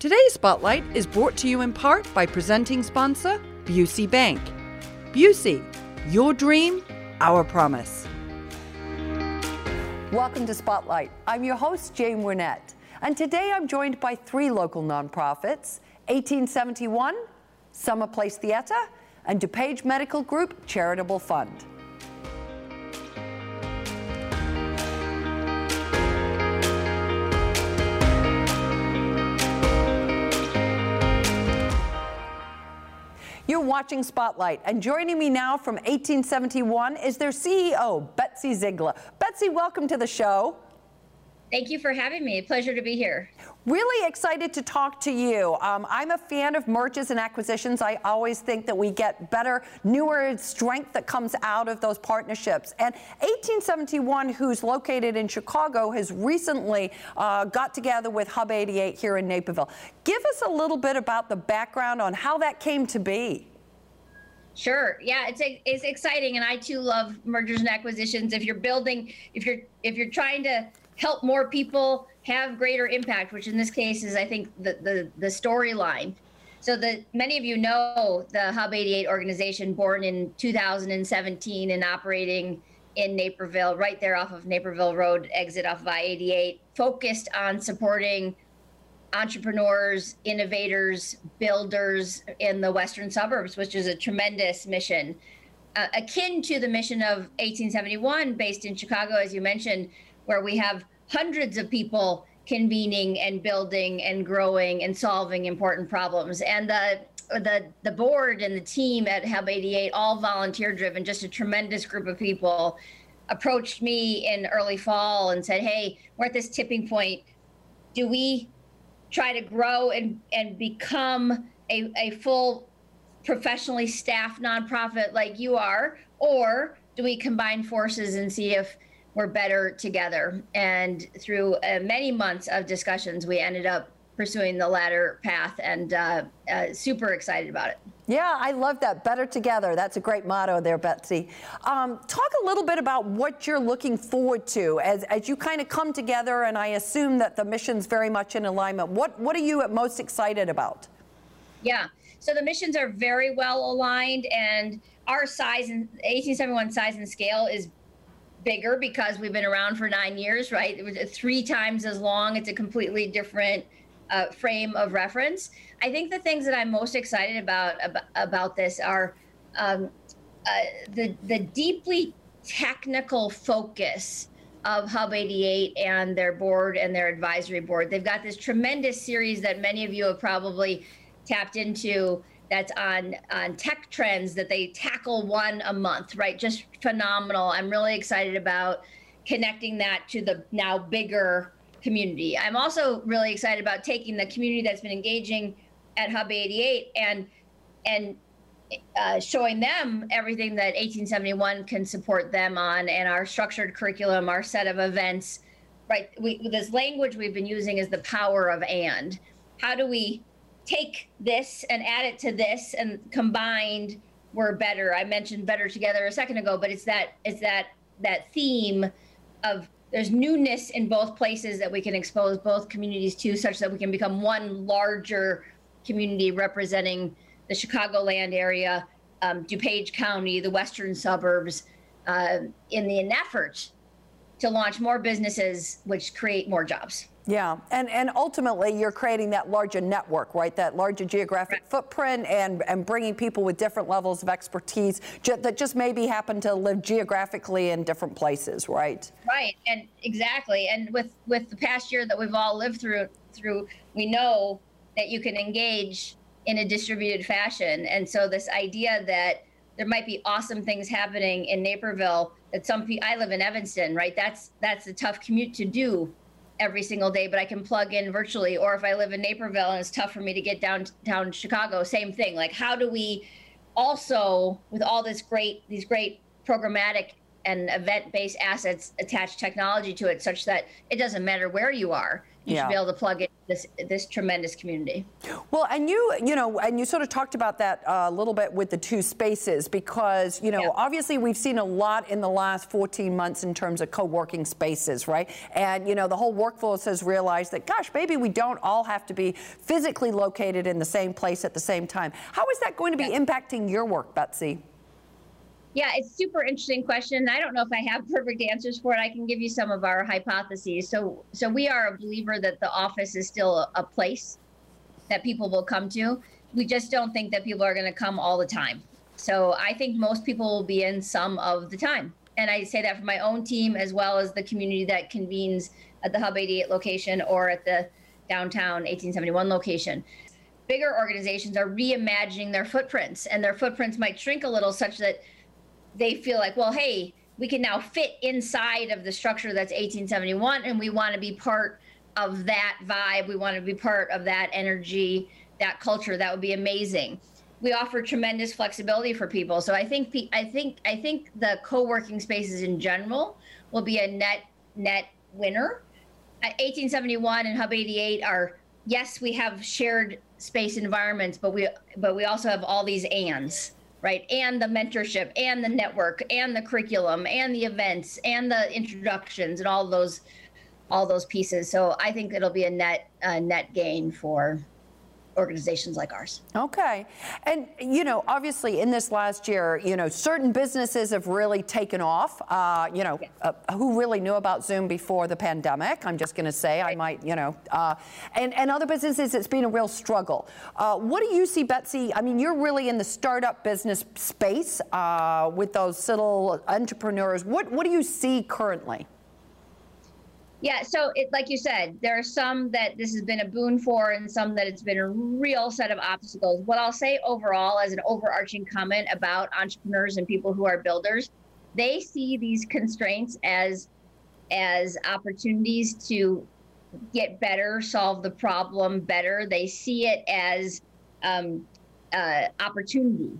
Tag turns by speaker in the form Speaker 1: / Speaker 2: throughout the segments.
Speaker 1: Today's Spotlight is brought to you in part by presenting sponsor Busey Bank. Busey, your dream, our promise. Welcome to Spotlight. I'm your host, Jane Wernette. And today I'm joined by three local nonprofits 1871, Summer Place Theatre, and DuPage Medical Group Charitable Fund. You're watching Spotlight, and joining me now from 1871 is their CEO, Betsy Ziegler. Betsy, welcome to the show.
Speaker 2: Thank you for having me. Pleasure to be here.
Speaker 1: Really excited to talk to you. Um, I'm a fan of mergers and acquisitions. I always think that we get better, newer strength that comes out of those partnerships. And 1871, who's located in Chicago, has recently uh, got together with Hub 88 here in Naperville. Give us a little bit about the background on how that came to be.
Speaker 2: Sure. Yeah, it's it's exciting, and I too love mergers and acquisitions. If you're building, if you're if you're trying to help more people have greater impact, which in this case is, I think, the the, the storyline. So the many of you know the Hub 88 organization, born in 2017 and operating in Naperville, right there off of Naperville Road, exit off of I-88, focused on supporting entrepreneurs, innovators, builders in the western suburbs, which is a tremendous mission. Uh, akin to the mission of 1871, based in Chicago, as you mentioned, where we have hundreds of people convening and building and growing and solving important problems. And the the the board and the team at Hub 88, all volunteer driven, just a tremendous group of people, approached me in early fall and said, "Hey, we're at this tipping point. Do we try to grow and and become a, a full professionally staffed nonprofit like you are, or do we combine forces and see if we're better together. And through uh, many months of discussions, we ended up pursuing the latter path and uh, uh, super excited about it.
Speaker 1: Yeah, I love that. Better together. That's a great motto there, Betsy. Um, talk a little bit about what you're looking forward to as, as you kind of come together, and I assume that the mission's very much in alignment. What, what are you most excited about?
Speaker 2: Yeah, so the missions are very well aligned, and our size and 1871 size and scale is bigger because we've been around for nine years, right? It was three times as long. It's a completely different uh, frame of reference. I think the things that I'm most excited about about, about this are um, uh, the the deeply technical focus of Hub 88 and their board and their advisory board. They've got this tremendous series that many of you have probably tapped into that's on on tech trends that they tackle one a month, right? Just phenomenal. I'm really excited about connecting that to the now bigger community. I'm also really excited about taking the community that's been engaging at Hub 88 and and uh, showing them everything that 1871 can support them on and our structured curriculum, our set of events. Right, we, this language we've been using is the power of and. How do we take this and add it to this and combined we're better. I mentioned better together a second ago, but it's that it's that that theme of there's newness in both places that we can expose both communities to such that we can become one larger community representing the Chicagoland area, um, DuPage County, the western suburbs, uh, in the effort to launch more businesses which create more jobs.
Speaker 1: Yeah, and, and ultimately you're creating that larger network, right? That larger geographic right. footprint and, and bringing people with different levels of expertise ju- that just maybe happen to live geographically in different places, right?
Speaker 2: Right, and exactly. And with, with the past year that we've all lived through, through, we know that you can engage in a distributed fashion. And so this idea that there might be awesome things happening in Naperville that some people, I live in Evanston, right? That's, that's a tough commute to do every single day, but I can plug in virtually. Or if I live in Naperville and it's tough for me to get downtown Chicago, same thing. Like, how do we also, with all this great, these great programmatic and event-based assets, attach technology to it such that it doesn't matter where you are. You yeah. should be able to plug in this this tremendous community.
Speaker 1: Well, and you you know, and you sort of talked about that a uh, little bit with the two spaces because you know, yeah. obviously we've seen a lot in the last 14 months in terms of co-working spaces, right? And you know, the whole workforce has realized that, gosh, maybe we don't all have to be physically located in the same place at the same time. How is that going to be yeah. impacting your work, Betsy?
Speaker 2: Yeah, it's super interesting question. I don't know if I have perfect answers for it. I can give you some of our hypotheses. So, so we are a believer that the office is still a, a place that people will come to. We just don't think that people are going to come all the time. So I think most people will be in some of the time. And I say that for my own team as well as the community that convenes at the Hub 88 location or at the downtown 1871 location. Bigger organizations are reimagining their footprints, and their footprints might shrink a little such that they feel like, well, hey, we can now fit inside of the structure that's 1871 and we want to be part of that vibe. We want to be part of that energy, that culture. That would be amazing. We offer tremendous flexibility for people. So I think I think I think the co-working spaces in general will be a net net winner. 1871 and Hub 88 are yes, we have shared space environments, but we but we also have all these ands right? And the mentorship and the network and the curriculum and the events and the introductions and all those all those pieces. So I think it'll be a net uh, net gain for organizations like ours.
Speaker 1: Okay. And, you know, obviously in this last year, you know, certain businesses have really taken off. Uh, you know, yeah. uh, who really knew about Zoom before the pandemic? I'm just going to say right. I might, you know, uh, and, and other businesses, it's been a real struggle. Uh, what do you see, Betsy? I mean, you're really in the startup business space uh, with those little entrepreneurs. What, what do you see currently?
Speaker 2: Yeah, so it like you said, there are some that this has been a boon for and some that it's been a real set of obstacles. What I'll say overall as an overarching comment about entrepreneurs and people who are builders, they see these constraints as as opportunities to get better, solve the problem better. They see it as um, uh, opportunity.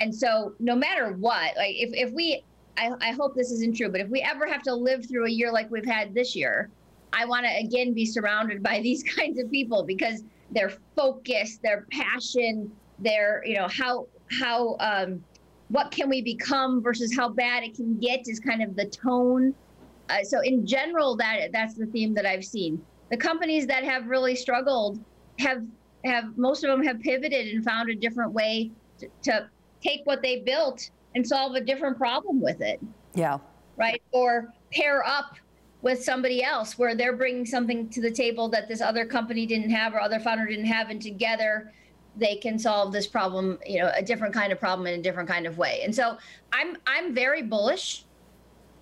Speaker 2: And so no matter what, like if, if we I, I hope this isn't true, but if we ever have to live through a year like we've had this year, I want to again be surrounded by these kinds of people because their focus, their passion, their you know how how um, what can we become versus how bad it can get is kind of the tone. Uh, so in general, that that's the theme that I've seen. The companies that have really struggled have have most of them have pivoted and found a different way to, to take what they built and solve a different problem with it.
Speaker 1: Yeah.
Speaker 2: Right. Or pair up with somebody else where they're bringing something to the table that this other company didn't have or other founder didn't have, and together they can solve this problem, you know, a different kind of problem in a different kind of way. And so I'm I'm very bullish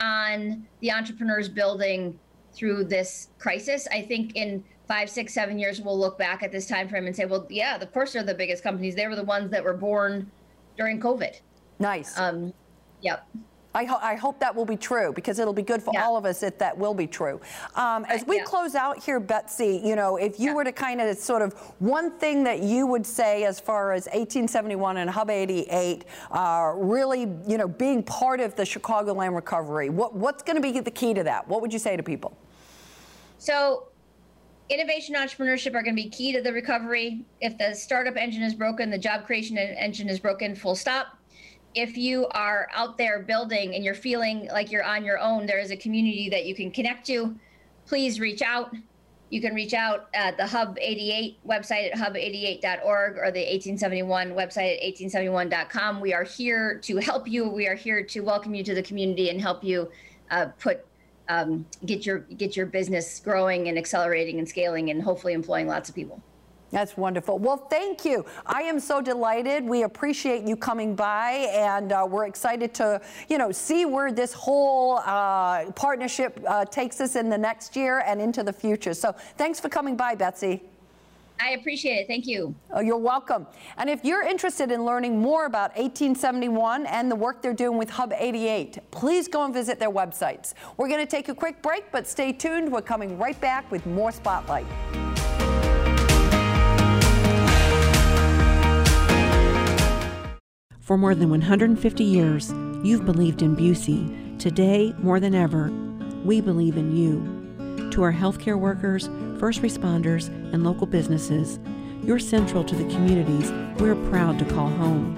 Speaker 2: on the entrepreneurs building through this crisis. I think in five, six, seven years we'll look back at this time frame and say, well, yeah, of course they're the biggest companies. They were the ones that were born during COVID.
Speaker 1: Nice.
Speaker 2: Um, yep.
Speaker 1: I, ho- I, hope that will be true because it'll be good for yeah. all of us if that will be true. Um, as we yeah. close out here, Betsy, you know, if you yeah. were to kind of sort of one thing that you would say as far as 1871 and Hub 88 uh, really, you know, being part of the Chicagoland recovery, what, what's going to be the key to that? What would you say to people?
Speaker 2: So innovation and entrepreneurship are going to be key to the recovery. If the startup engine is broken, the job creation engine is broken, full stop if you are out there building and you're feeling like you're on your own, there is a community that you can connect to. Please reach out. You can reach out at the Hub 88 website at hub88.org or the 1871 website at 1871.com. We are here to help you. We are here to welcome you to the community and help you uh, put um, get your get your business growing and accelerating and scaling and hopefully employing lots of people.
Speaker 1: That's wonderful. Well, thank you. I am so delighted. We appreciate you coming by, and uh, we're excited to, you know, see where this whole uh, partnership uh, takes us in the next year and into the future. So, thanks for coming by, Betsy.
Speaker 2: I appreciate it. Thank you.
Speaker 1: Oh, you're welcome. And if you're interested in learning more about 1871 and the work they're doing with Hub 88, please go and visit their websites. We're going to take a quick break, but stay tuned. We're coming right back with more Spotlight.
Speaker 3: For more than 150 years, you've believed in Busey. Today, more than ever, we believe in you. To our healthcare workers, first responders, and local businesses, you're central to the communities we're proud to call home.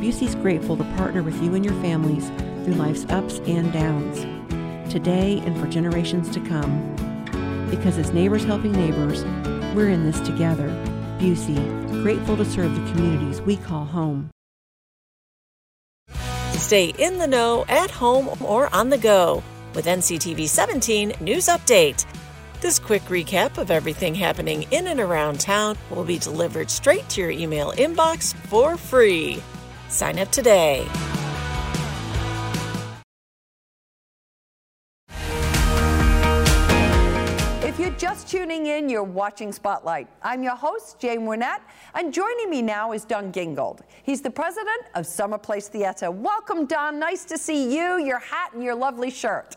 Speaker 3: Busey's grateful to partner with you and your families through life's ups and downs, today and for generations to come. Because as neighbors helping neighbors, we're in this together. Busey, grateful to serve the communities we call home.
Speaker 4: Stay in the know at home or on the go with NCTV 17 News Update. This quick recap of everything happening in and around town will be delivered straight to your email inbox for free. Sign up today.
Speaker 1: Just tuning in, you're watching Spotlight. I'm your host, Jane Wernette, and joining me now is Don Gingold. He's the president of Summer Place Theater. Welcome, Don. Nice to see you, your hat, and your lovely shirt.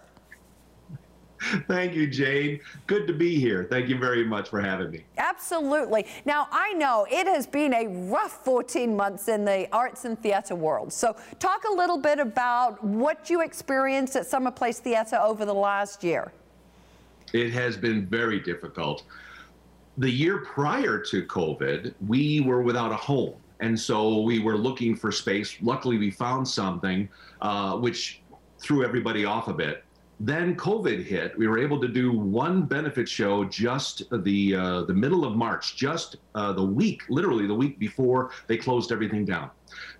Speaker 5: Thank you, Jane. Good to be here. Thank you very much for having me.
Speaker 1: Absolutely. Now, I know it has been a rough 14 months in the arts and theater world. So, talk a little bit about what you experienced at Summer Place Theater over the last year.
Speaker 5: It has been very difficult. The year prior to COVID, we were without a home. And so we were looking for space. Luckily, we found something uh, which threw everybody off a bit. Then COVID hit. We were able to do one benefit show just the uh, the middle of March, just uh, the week, literally the week before they closed everything down.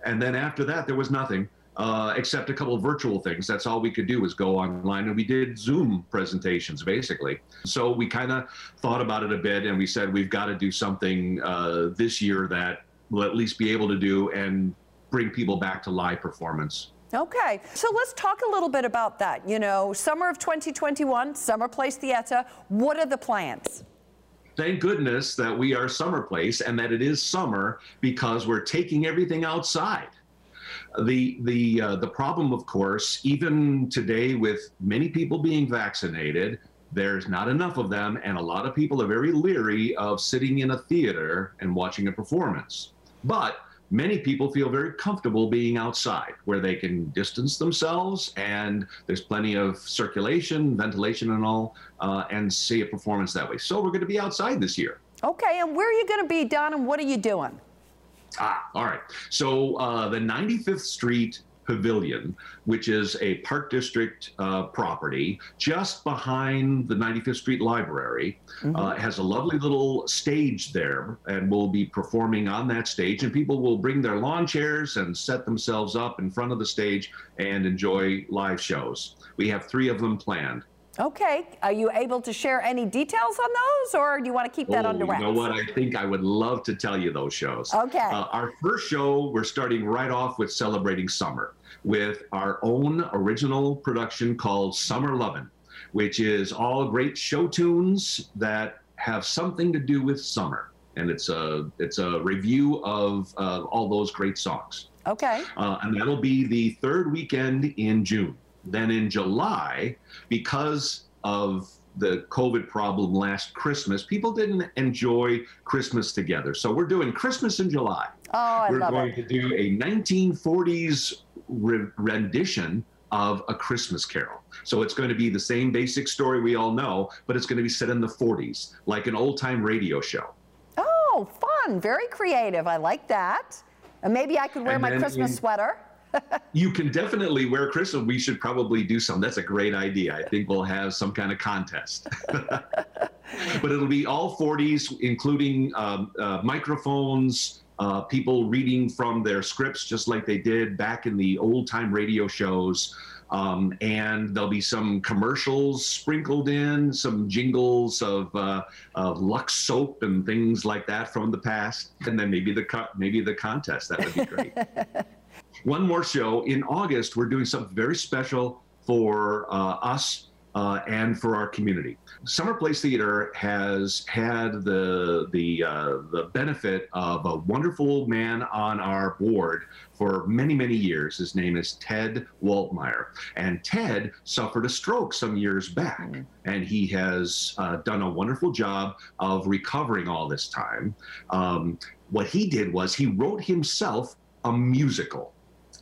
Speaker 5: And then after that, there was nothing uh, except a couple of virtual things. That's all we could do was go online, and we did Zoom presentations basically. So we kind of thought about it a bit, and we said we've got to do something uh, this year that we'll at least be able to do and bring people back to live performance.
Speaker 1: Okay, so let's talk a little bit about that. You know, summer of 2021, Summer Place Theater. What are the plans?
Speaker 5: Thank goodness that we are Summer Place and that it is summer because we're taking everything outside. The the uh, the problem, of course, even today with many people being vaccinated, there's not enough of them, and a lot of people are very leery of sitting in a theater and watching a performance. But many people feel very comfortable being outside where they can distance themselves and there's plenty of circulation, ventilation, and all, uh, and see a performance that way. So we're going to be outside this year.
Speaker 1: Okay, and where are you going to be, Don, and what are you doing?
Speaker 5: Ah, all right. So uh, the 95th Street Pavilion, which is a Park District uh, property just behind the 95th Street Library. Mm-hmm. Uh, has a lovely little stage there, and we'll be performing on that stage. And people will bring their lawn chairs and set themselves up in front of the stage and enjoy live shows. We have three of them planned.
Speaker 1: Okay. Are you able to share any details on those, or do you want to keep that
Speaker 5: oh,
Speaker 1: under wraps?
Speaker 5: You know what? I think I would love to tell you those shows.
Speaker 1: Okay.
Speaker 5: Uh, our first show, we're starting right off with celebrating summer with our own original production called Summer Lovin', which is all great show tunes that have something to do with summer. And it's a it's a review of uh, all those great songs.
Speaker 1: Okay.
Speaker 5: Uh, and that'll be the third weekend in June. Then in July, because of the COVID problem last Christmas, people didn't enjoy Christmas together. So we're doing Christmas in July.
Speaker 1: Oh, I
Speaker 5: we're
Speaker 1: love
Speaker 5: going
Speaker 1: it.
Speaker 5: to do a 1940s re- rendition of A Christmas Carol. So it's going to be the same basic story we all know, but it's going to be set in the 40s, like an old time radio show.
Speaker 1: Oh, fun. Very creative. I like that. And maybe I could wear
Speaker 5: And
Speaker 1: my Christmas
Speaker 5: in-
Speaker 1: sweater.
Speaker 5: You can definitely wear crystal. We should probably do some. That's a great idea. I think we'll have some kind of contest. but it'll be all 40s, including um, uh, microphones, uh, people reading from their scripts, just like they did back in the old time radio shows. Um, and there'll be some commercials sprinkled in, some jingles of, uh, of Lux soap and things like that from the past, and then maybe the co- maybe the contest. That would be great. One more show in August. We're doing something very special for uh, us uh, and for our community. Summer Place Theater has had the the uh, the benefit of a wonderful man on our board for many many years. His name is Ted Waltmeyer, and Ted suffered a stroke some years back, and he has uh, done a wonderful job of recovering all this time. Um, what he did was he wrote himself a musical,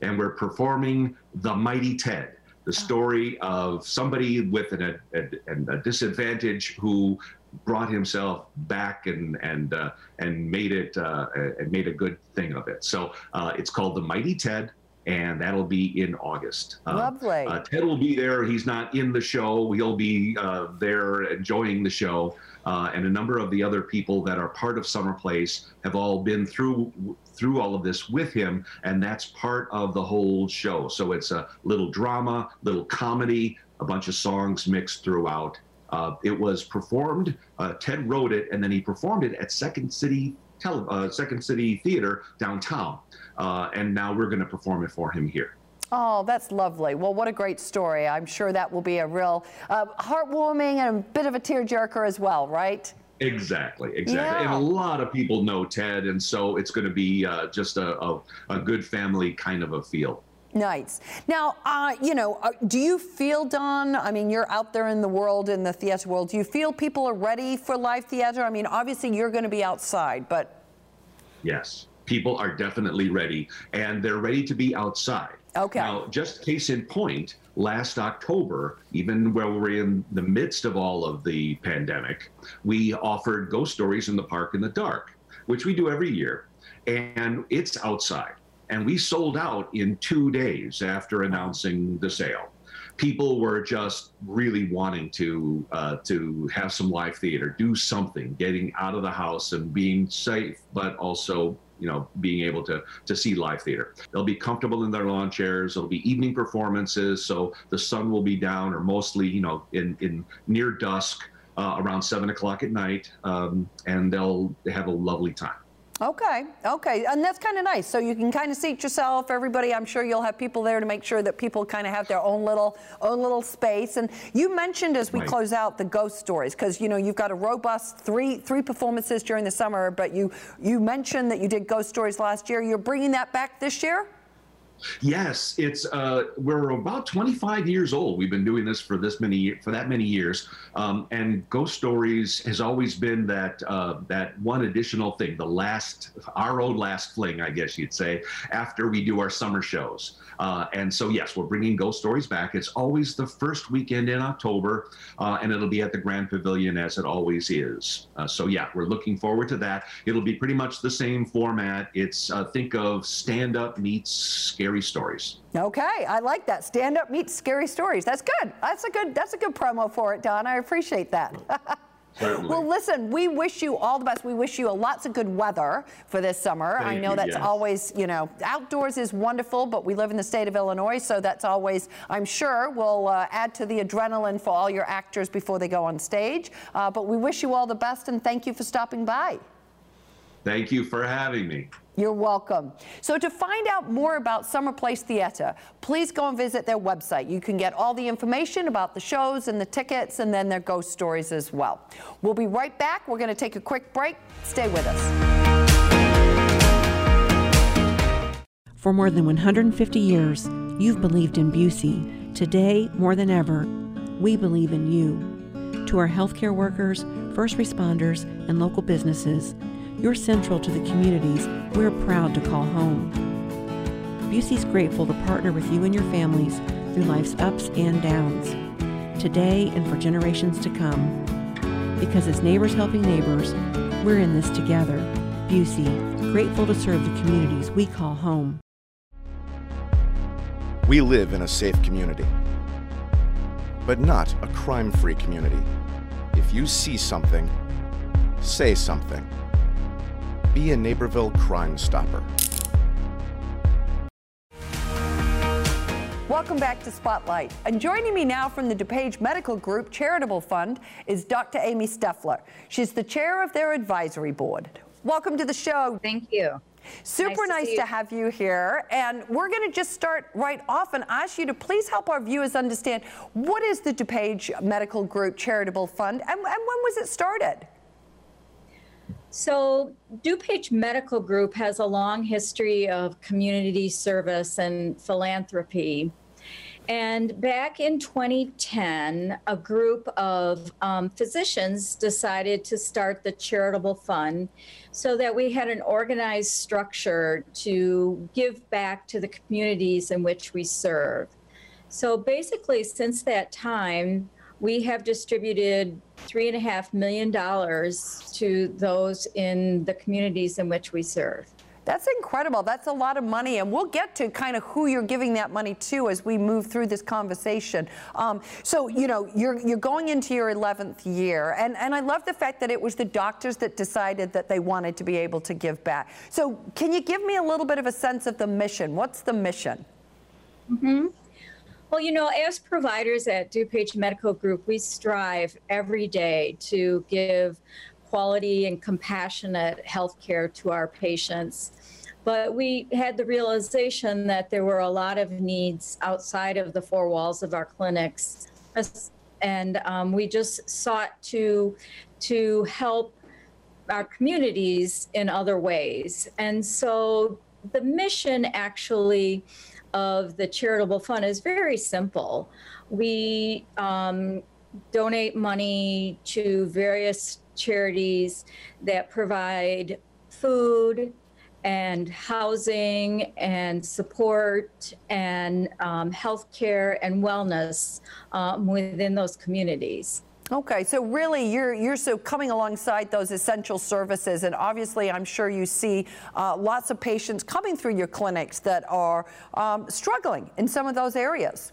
Speaker 5: and we're performing The Mighty Ted the story of somebody with an, a, a, a disadvantage who brought himself back and and uh, and made it uh, and made a good thing of it. So uh, it's called the Mighty Ted. And that'll be in August.
Speaker 1: Uh, Lovely.
Speaker 5: Ted will be there. He's not in the show. He'll be there enjoying the show. and a number of the other people that are part of Summer Place have all been through through all of this with him, and that's part of the whole show. So it's a little drama, little comedy, a bunch of songs mixed throughout. Uh, it was performed. Uh, Ted wrote it, and then he performed it at Second City Tele- uh, Second City Theater downtown. Uh, and now we're going to perform it for him here.
Speaker 1: Oh, that's lovely. Well, what a great story. I'm sure that will be a real uh, heartwarming and a bit of a tearjerker as well, right?
Speaker 5: Exactly, exactly. Yeah. And a lot of people know Ted, and so it's going to be uh, just a, a, a, good family kind of a feel.
Speaker 1: Nice. Now, uh, you know, uh, do you feel, Don? I mean, you're out there in the world, in the theater world. Do you feel people are ready for live theater? I mean, obviously you're going to be outside, but.
Speaker 5: Yes, people are definitely ready, and they're ready to be outside.
Speaker 1: Okay.
Speaker 5: Now, just case in point, last October, even where we're in the midst of all of the pandemic, we offered ghost stories in the park in the dark, which we do every year. And it's outside. And we sold out in two days after announcing the sale. People were just really wanting to uh, to have some live theater, do something, getting out of the house and being safe, but also you know, being able to to see live theater. They'll be comfortable in their lawn chairs. It'll be evening performances, so the sun will be down or mostly, you know, in in near dusk, uh, around seven o'clock at night, um, and they'll have a lovely time.
Speaker 1: Okay, okay, and that's kind of nice. So you can kind of seat yourself. Everybody, I'm sure you'll have people there to make sure that people kind of have their own little own little space. And you mentioned as we right. close out the ghost stories because you know you've got a robust three three performances during the summer, but you you mentioned that you did ghost stories last year. You're bringing that back this year.
Speaker 5: Yes, it's uh, we're about 25 years old. We've been doing this for this many for that many years, um, and Ghost Stories has always been that uh, that one additional thing, the last our own last fling, I guess you'd say, after we do our summer shows. Uh, and so, yes, we're bringing Ghost Stories back. It's always the first weekend in October, uh, and it'll be at the Grand Pavilion as it always is. Uh, so, yeah, we're looking forward to that. It'll be pretty much the same format. It's uh, think of stand up meets scary stories.
Speaker 1: Okay, I like that. Stand up meets scary stories. That's good. That's a good. That's a good promo for it, Don. I appreciate that.
Speaker 5: Certainly.
Speaker 1: Well, listen, we wish you all the best. We wish you lots of good weather for this summer.
Speaker 5: Thank
Speaker 1: I know
Speaker 5: you,
Speaker 1: that's
Speaker 5: yes.
Speaker 1: always, you know, outdoors is wonderful, but we live in the state of Illinois, so that's always, I'm sure, will uh, add to the adrenaline for all your actors before they go on stage. Uh, but we wish you all the best and thank you for stopping by.
Speaker 5: Thank you for having me.
Speaker 1: You're welcome. So to find out more about Summer Place Theater, please go and visit their website. You can get all the information about the shows and the tickets and then their ghost stories as well. We'll be right back. We're going to take a quick break. Stay with us.
Speaker 3: For more than 150 years, you've believed in Busey. Today, more than ever, we believe in you. To our healthcare workers, first responders, and local businesses, you're central to the communities we're proud to call home. Busey's grateful to partner with you and your families through life's ups and downs, today and for generations to come. Because as neighbors helping neighbors, we're in this together. Busey, grateful to serve the communities we call home.
Speaker 6: We live in a safe community, but not a crime free community. If you see something, say something be a Naperville Crime Stopper.
Speaker 1: Welcome back to Spotlight. And joining me now from the DuPage Medical Group Charitable Fund is Dr. Amy Steffler. She's the chair of their advisory board. Welcome to the show.
Speaker 7: Thank you.
Speaker 1: Super nice, nice to, to, have you here. And we're going to just start right off and ask you to please help our viewers understand what is the DuPage Medical Group Charitable Fund and, and when was it started?
Speaker 7: So, DuPage Medical Group has a long history of community service and philanthropy. And back in 2010, a group of um, physicians decided to start the charitable fund so that we had an organized structure to give back to the communities in which we serve. So basically, since that time, we have distributed three and a half million dollars to those in the communities in which we serve.
Speaker 1: That's incredible. That's a lot of money. And we'll get to kind of who you're giving that money to as we move through this conversation. Um, so, you know, you're, you're going into your 11th year. And, and I love the fact that it was the doctors that decided that they wanted to be able to give back. So, can you give me a little bit of a sense of the mission? What's the mission?
Speaker 7: Mm-hmm. Well, you know, as providers at DuPage Medical Group, we strive every day to give quality and compassionate health care to our patients. But we had the realization that there were a lot of needs outside of the four walls of our clinics. And um, we just sought to, to help our communities in other ways. And so the mission actually of the charitable fund is very simple. We um, donate money to various charities that provide food and housing and support and um, health care and wellness um, within those communities.
Speaker 1: Okay, so really, you're you're so coming alongside those essential services, and obviously, I'm sure you see uh, lots of patients coming through your clinics that are um, struggling in some of those areas.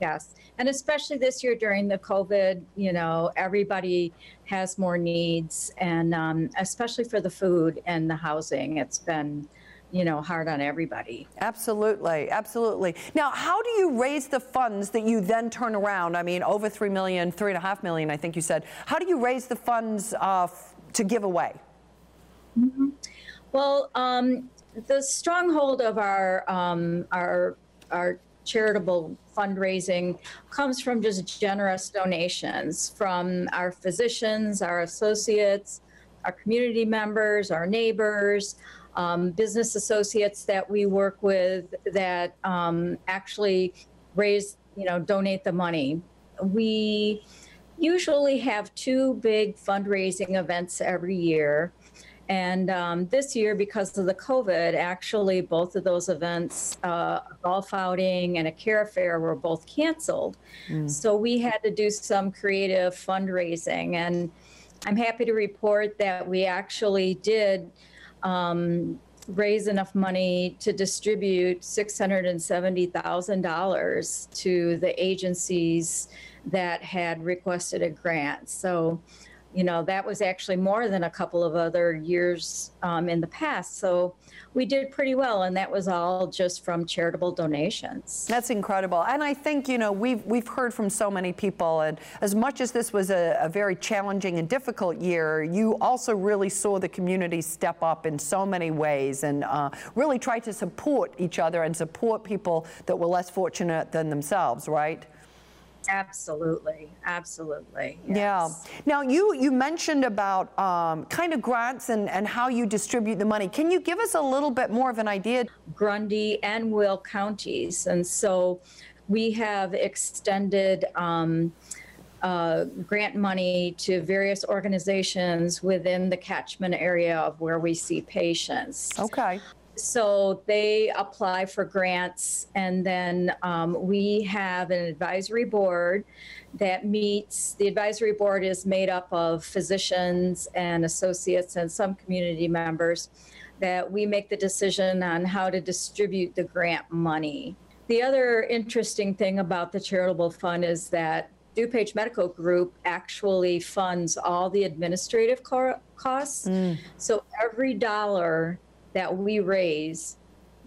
Speaker 7: Yes, and especially this year during the COVID, you know, everybody has more needs, and um, especially for the food and the housing, it's been you know, hard on everybody.
Speaker 1: Absolutely, absolutely. Now, how do you raise the funds that you then turn around? I mean, over three million, three and a half million, I think you said. How do you raise the funds uh, to give away?
Speaker 7: Mm-hmm. Well, um, the stronghold of our um, our our charitable fundraising comes from just generous donations from our physicians, our associates, our community members, our neighbors um, business associates that we work with that um, actually raise, you know, donate the money. We usually have two big fundraising events every year. And um, this year, because of the COVID, actually both of those events, uh, a golf outing and a care fair, were both canceled. Mm. So we had to do some creative fundraising. And I'm happy to report that we actually did um, raise enough money to distribute $670,000 to the agencies that had requested a grant. So you know, that was actually more than a couple of other years um, in the past. So we did pretty well, and that was all just from charitable donations.
Speaker 1: That's incredible. And I think, you know, we've, we've heard from so many people, and as much as this was a, a very challenging and difficult year, you also really saw the community step up in so many ways and uh, really try to support each other and support people that were less fortunate than themselves, right?
Speaker 7: Absolutely, absolutely.
Speaker 1: Yes. Yeah. Now you you mentioned about um, kind of grants and and how you distribute the money. Can you give us a little bit more of an idea?
Speaker 7: Grundy and Will counties, and so we have extended. Um, uh, grant money to various organizations within the catchment area of where we see patients.
Speaker 1: Okay.
Speaker 7: So they apply for grants, and then um, we have an advisory board that meets. The advisory board is made up of physicians and associates and some community members that we make the decision on how to distribute the grant money. The other interesting thing about the charitable fund is that DuPage Medical Group actually funds all the administrative co- costs. Mm. So every dollar that we raise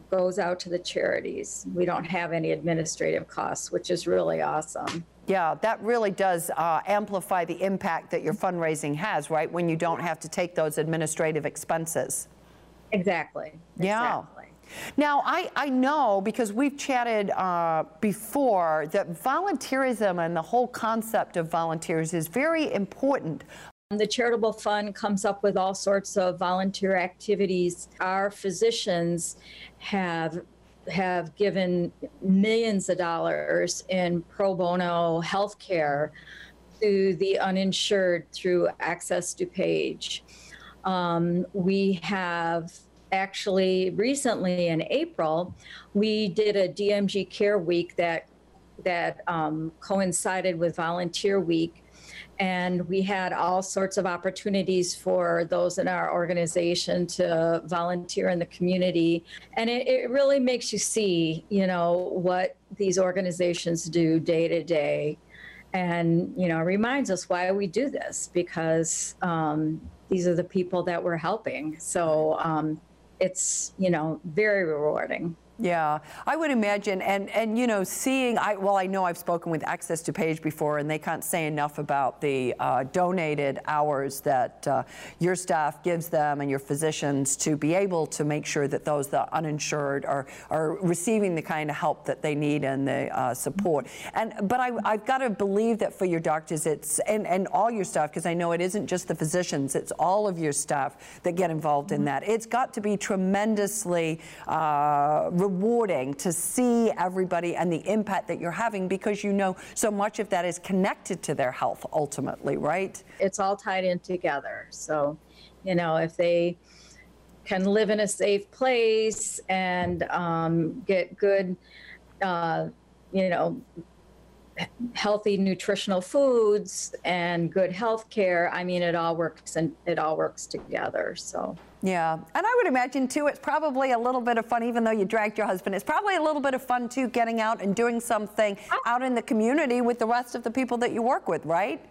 Speaker 7: goes out to the charities. We don't have any administrative costs, which is really awesome.
Speaker 1: Yeah, that really does uh, amplify the impact that your fundraising has, right? When you don't have to take those administrative expenses.
Speaker 7: Exactly.
Speaker 1: Yeah.
Speaker 7: Exactly.
Speaker 1: Now, I, I know because we've chatted uh, before that volunteerism and the whole concept of volunteers is very important
Speaker 7: the charitable fund comes up with all sorts of volunteer activities. Our physicians have have given millions of dollars in pro bono health care to the uninsured through Access DuPage. Um, we have actually recently in April, we did a DMG Care Week that that um, coincided with Volunteer Week. And we had all sorts of opportunities for those in our organization to volunteer in the community. And it, it really makes you see, you know, what these organizations do day to day. And, you know, reminds us why we do this because um, these are the people that we're helping. So um, it's, you know, very rewarding.
Speaker 1: Yeah, I would imagine, and and you know, seeing, I well, I know I've spoken with Access DuPage before, and they can't say enough about the uh, donated hours that uh, your staff gives them and your physicians to be able to make sure that those that are uninsured are are receiving the kind of help that they need and the uh, support. And but I, I've got to believe that for your doctors, it's and and all your staff, because I know it isn't just the physicians, it's all of your staff that get involved in that. It's got to be tremendously uh, rewarding to see everybody and the impact that you're having because you know so much of that is connected to their health ultimately, right?
Speaker 7: It's all tied in together. So, you know, if they can live in a safe place and um, get good, uh, you know, healthy nutritional foods and good health care i mean it all works and it all works together so
Speaker 1: yeah, and I would imagine too, it's probably a little bit of fun, even though you dragged your husband. It's probably a little bit of fun too, getting out and doing something out in the community with the rest of the people that you work with, right?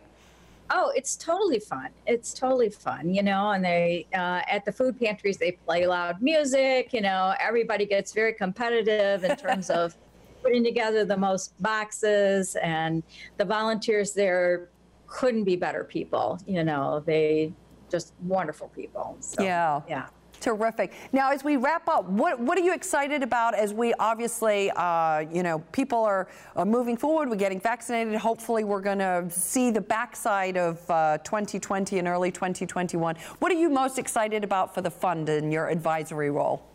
Speaker 7: Oh, it's totally fun. It's totally fun, you know. And they uh, at the food pantries they play loud music. You know, everybody gets very competitive in terms of putting together the most boxes, and the volunteers there couldn't be better people. You know, they just wonderful people. So,
Speaker 1: Yeah.
Speaker 7: Yeah.
Speaker 1: Terrific. Now, as we wrap up, what, what are you excited about as we obviously, uh, you know, people are, are moving forward, we're getting vaccinated. Hopefully, we're going to see the backside of uh, 2020 and early 2021. What are you most excited about for the fund in your advisory role?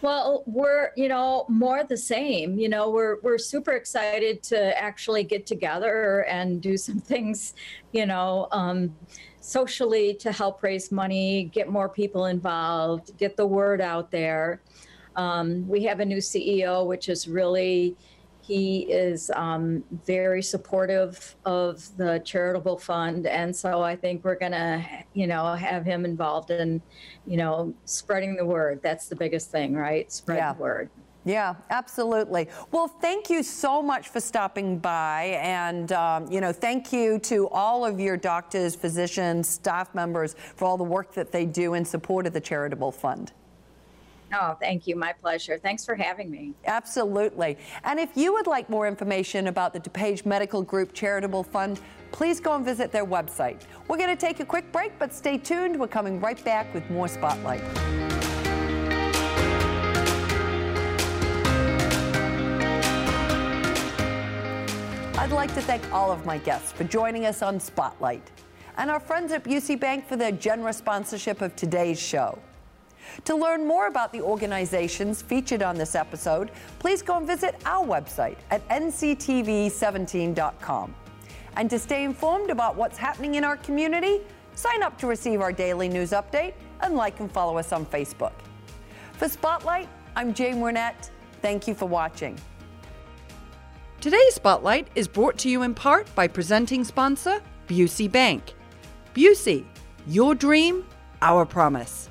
Speaker 7: Well, we're, you know, more the same. You know, we're we're super excited to actually get together and do some things, you know, um, socially to help raise money, get more people involved, get the word out there. Um, we have a new CEO, which is really, he is um, very supportive of the charitable fund. And so I think we're going to, you know, have him involved in, you know, spreading the word. That's the biggest thing, right? Spread
Speaker 1: Yeah.
Speaker 7: the word.
Speaker 1: Yeah, absolutely. Well, thank you so much for stopping by. And, um, you know, thank you to all of your doctors, physicians, staff members for all the work that they do in support of the Charitable Fund.
Speaker 7: Oh, thank you. My pleasure. Thanks for having me.
Speaker 1: Absolutely. And if you would like more information about the DuPage Medical Group Charitable Fund, please go and visit their website. We're going to take a quick break, but stay tuned. We're coming right back with more Spotlight. I'd like to thank all of my guests for joining us on Spotlight and our friends at Busey Bank for their generous sponsorship of today's show. To learn more about the organizations featured on this episode, please go and visit our website at nctv17.com. And to stay informed about what's happening in our community, sign up to receive our daily news update and like and follow us on Facebook. For Spotlight, I'm Jane Wernette. Thank you for watching. Today's Spotlight is brought to you in part by presenting sponsor Busey Bank. Busey, your dream, our promise.